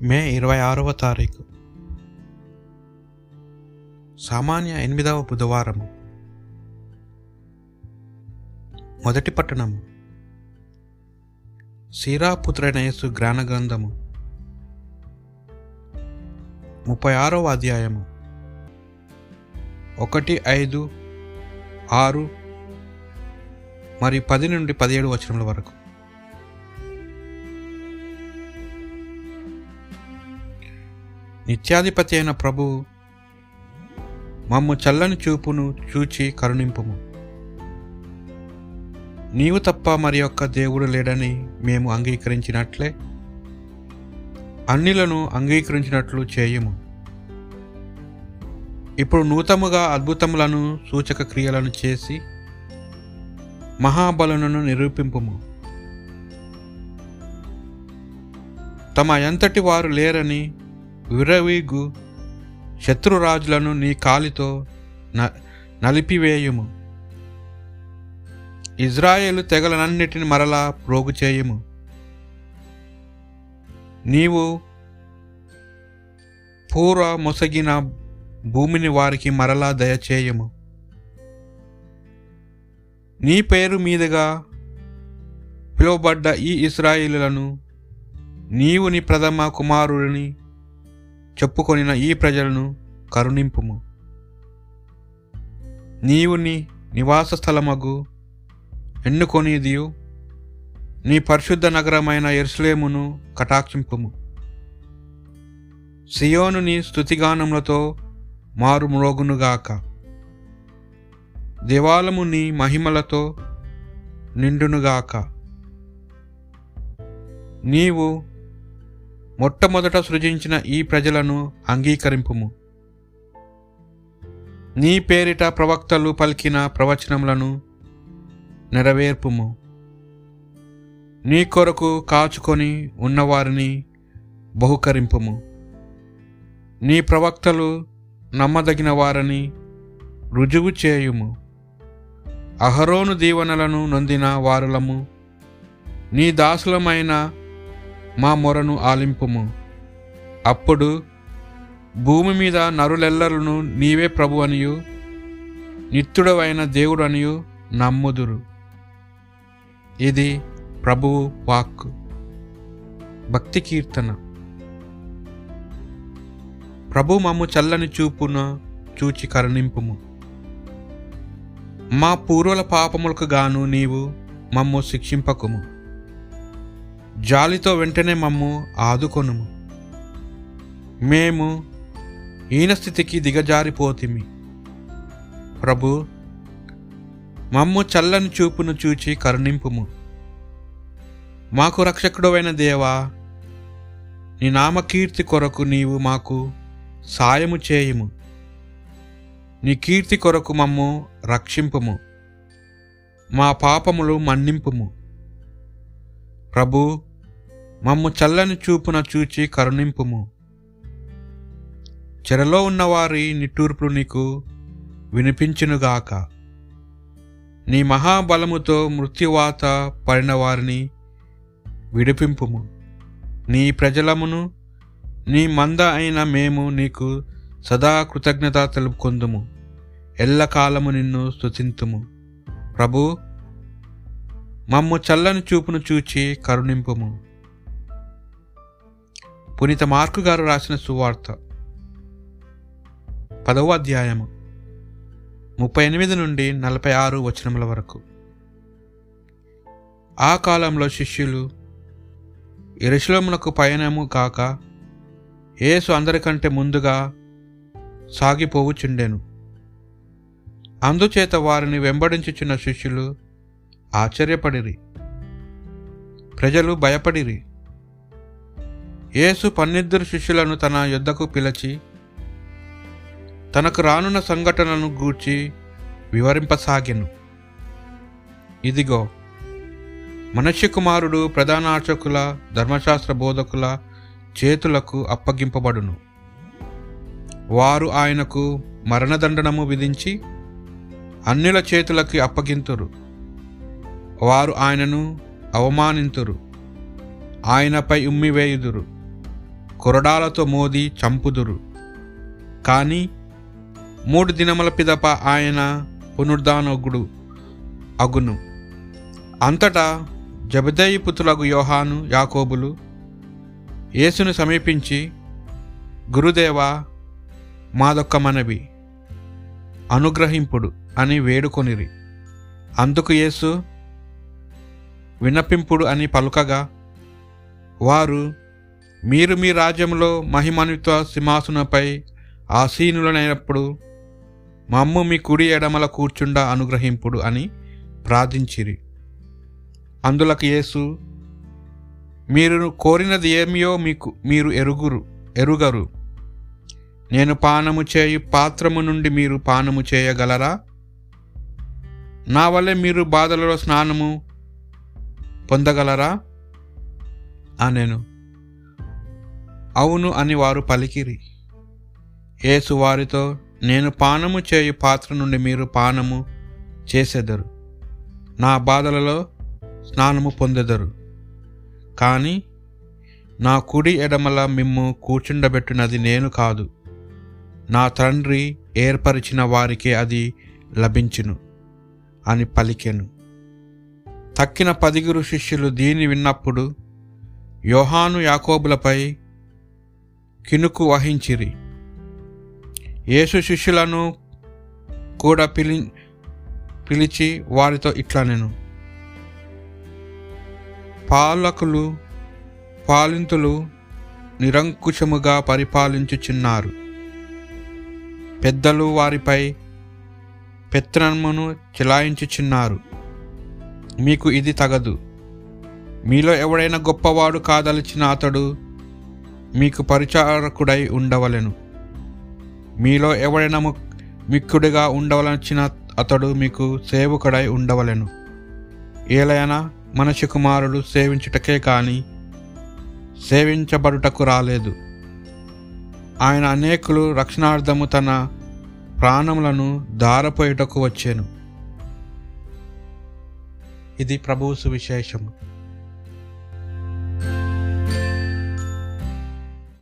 మే ఇరవై ఆరవ తారీఖు. సామాన్య ఎనిమిదవ బుధవారము. మొదటి పట్టణము. సీరాపుత్రనయసు గ్రంథము. ముప్పై ఆరవ అధ్యాయము. ఒకటి ఐదు ఆరు మరి పది నుండి పదిహేడు వచనముల వరకు. నిత్యాధిపతి అయిన ప్రభువు మమ్ము చల్లని చూపును చూచి కరుణింపుము. నీవు తప్ప మరి ఒక్క దేవుడు లేడని మేము అంగీకరించినట్లే అన్నిలను అంగీకరించినట్లు చేయము. ఇప్పుడు నూతముగా అద్భుతములను సూచక క్రియలను చేసి మహాబలులను నిరూపింపుము. తమ ఎంతటి వారు లేరని విరవీగు. శత్రురాజులను నీ కాలితో న నలిపివేయుము. ఇజ్రాయేలు తెగలనన్నిటిని మరలా ప్రోగు చేయుము నీవు పూర్వ మొసగిన భూమిని వారికి మరలా దయచేయము. నీ పేరు మీదుగా పిలువబడ్డ ఈ ఇస్రాయిలులను నీవు నీ ప్రథమ కుమారుడిని చెప్పుకొనిన ఈ ప్రజలను కరుణింపుము. నీవు నీ నివాస స్థలమగు ఎన్నుకొనిదియు. నీ పరిశుద్ధ నగరమైన ఎరుసలేమును కటాక్షింపుము. సియోను నీ స్థుతిగానములతో మారుమ్రోగునుగాక. దేవాలము నీ మహిమలతో నిండునుగాక. నీవు మొట్టమొదట సృజించిన ఈ ప్రజలను అంగీకరింపుము. నీ పేరిట ప్రవక్తలు పలికిన ప్రవచనములను నెరవేర్పుము. నీ కొరకు కాచుకొని ఉన్నవారిని బహుకరింపుము. నీ ప్రవక్తలు నమ్మదగిన వారని రుజువు చేయుము. అహరోను దీవెనలను నొందిన వారులము. నీ దాసులమైన మా మొరను ఆలింపుము. అప్పుడు భూమి మీద నరులెల్లరును నీవే ప్రభు అనియు నిత్యుడవైన దేవుడు అనియు నమ్ముదురు. ఇది ప్రభువు వాక్ భక్తి కీర్తన. ప్రభు మమ్ము చల్లని చూపున చూచి కరుణింపుము. మా పూర్వుల పాపములకు గాను నీవు మమ్ము శిక్షింపకుము. జాలితో వెంటనే మమ్ము ఆదుకొనుము. మేము హీనస్థితికి దిగజారిపోతిమి. ప్రభు మమ్ము చల్లని చూపును చూచి కరుణింపుము. మాకు రక్షకుడవైన దేవా నీ నామకీర్తి కొరకు నీవు మాకు సాయము చేయుము. నీ కీర్తి కొరకు మమ్ము రక్షింపుము. మా పాపములు మన్నింపుము. ప్రభు మమ్ము చల్లని చూపున చూచి కరుణింపుము. చెరలో ఉన్నవారి నిట్టూర్పులు నీకు వినిపించునుగాక. నీ మహాబలముతో మృత్యువాత పడిన వారిని విడిపింపుము. నీ ప్రజలమును నీ మంద అయిన మేము నీకు సదా కృతజ్ఞత తెలుపుకొందుము. ఎల్లకాలము నిన్ను స్తుతింతుము. ప్రభు మమ్ము చల్లని చూపును చూచి కరుణింపుము. పునీత మార్కు గారు రాసిన సువార్త. పదవ అధ్యాయము ముప్పై ఎనిమిది నుండి నలభై ఆరు వచనముల వరకు. ఆ కాలంలో శిష్యులు ఎరుశలమునకు పయనము కాక యేసు అందరికంటే ముందుగా సాగిపోవుచుండెను. అందుచేత వారిని వెంబడించుచున్న శిష్యులు ఆశ్చర్యపడిరి. ప్రజలు భయపడిరి. యేసు పన్నిద్దరు శిష్యులను తన యుద్ధకు పిలిచి తనకు రానున్న సంఘటనలను గూర్చి వివరింపసాగెను. ఇదిగో మనుష్య కుమారుడు ప్రధానార్చకుల ధర్మశాస్త్ర బోధకుల చేతులకు అప్పగింపబడును. వారు ఆయనకు మరణదండనము విధించి అన్యుల చేతులకి అప్పగింతురు. వారు ఆయనను అవమానింతురు. ఆయనపై ఉమ్మివేయుదురు. కొరడాలతో మోది చంపుదురు. కానీ మూడు దినముల పిదప ఆయన పునరుద్ధానొగుడు అగును. అంతటా జబదయి పుత్రులకు యోహాను యాకోబులు యేసును సమీపించి గురుదేవా మాదొక్క మనవి అనుగ్రహింపుడు అని వేడుకొనిరి. అందుకు యేసు విన్నపింపుడు అని పలుకగా వారు మీరు మీ రాజ్యంలో మహిమాన్విత సింహాసనపై ఆసీనులనైనప్పుడు మమ్ము మీ కుడి ఎడమల కూర్చుండ అనుగ్రహింపుడు అని ప్రార్థించిరి. అందులకు యేసు మీరు కోరినది ఏమియో మీకు మీరు ఎరుగురు ఎరుగరు. నేను పానము చేయు పాత్రము నుండి మీరు పానము చేయగలరా? నా వల్లే మీరు బాధలలో స్నానము పొందగలరా? అనెను అవును అని వారు పలికిరి. యేసు వారితో నేను పానము చేయు పాత్ర నుండి మీరు పానము చేసెదరు. నా బాధలలో స్నానము పొందెదరు. కానీ నా కుడి ఎడమల మిమ్ము కూర్చుండబెట్టినది నేను కాదు. నా తండ్రి ఏర్పరిచిన వారికే అది లభించును అని పలికెను. తక్కిన పదిగురు శిష్యులు దీని విన్నప్పుడు యోహాను యాకోబులపై కినుకు వహించిరి. యేసు శిష్యులను కూడా పిలి పిలిచి వారితో ఇట్లా నేను. పాలకులు పాలింతులు నిరంకుశముగా పరిపాలించుచున్నారు. పెద్దలు వారిపై పెత్తనమును చెలాయించుచున్నారు. మీకు ఇది తగదు. మీలో ఎవడైనా గొప్పవాడు కాదలిచిన అతడు మీకు పరిచారకుడై ఉండవలెను. మీలో ఎవడైనా మిక్కుడిగా ఉండవలసిన అతడు మీకు సేవకుడై ఉండవలెను. ఏలైనా మనిషి కుమారుడు సేవించుటకే కాని సేవించబడుటకు రాలేదు. ఆయన అనేకులు రక్షణార్థము తన ప్రాణములను దారపోయుటకు వచ్చాను. ఇది ప్రభువు సువిశేషము.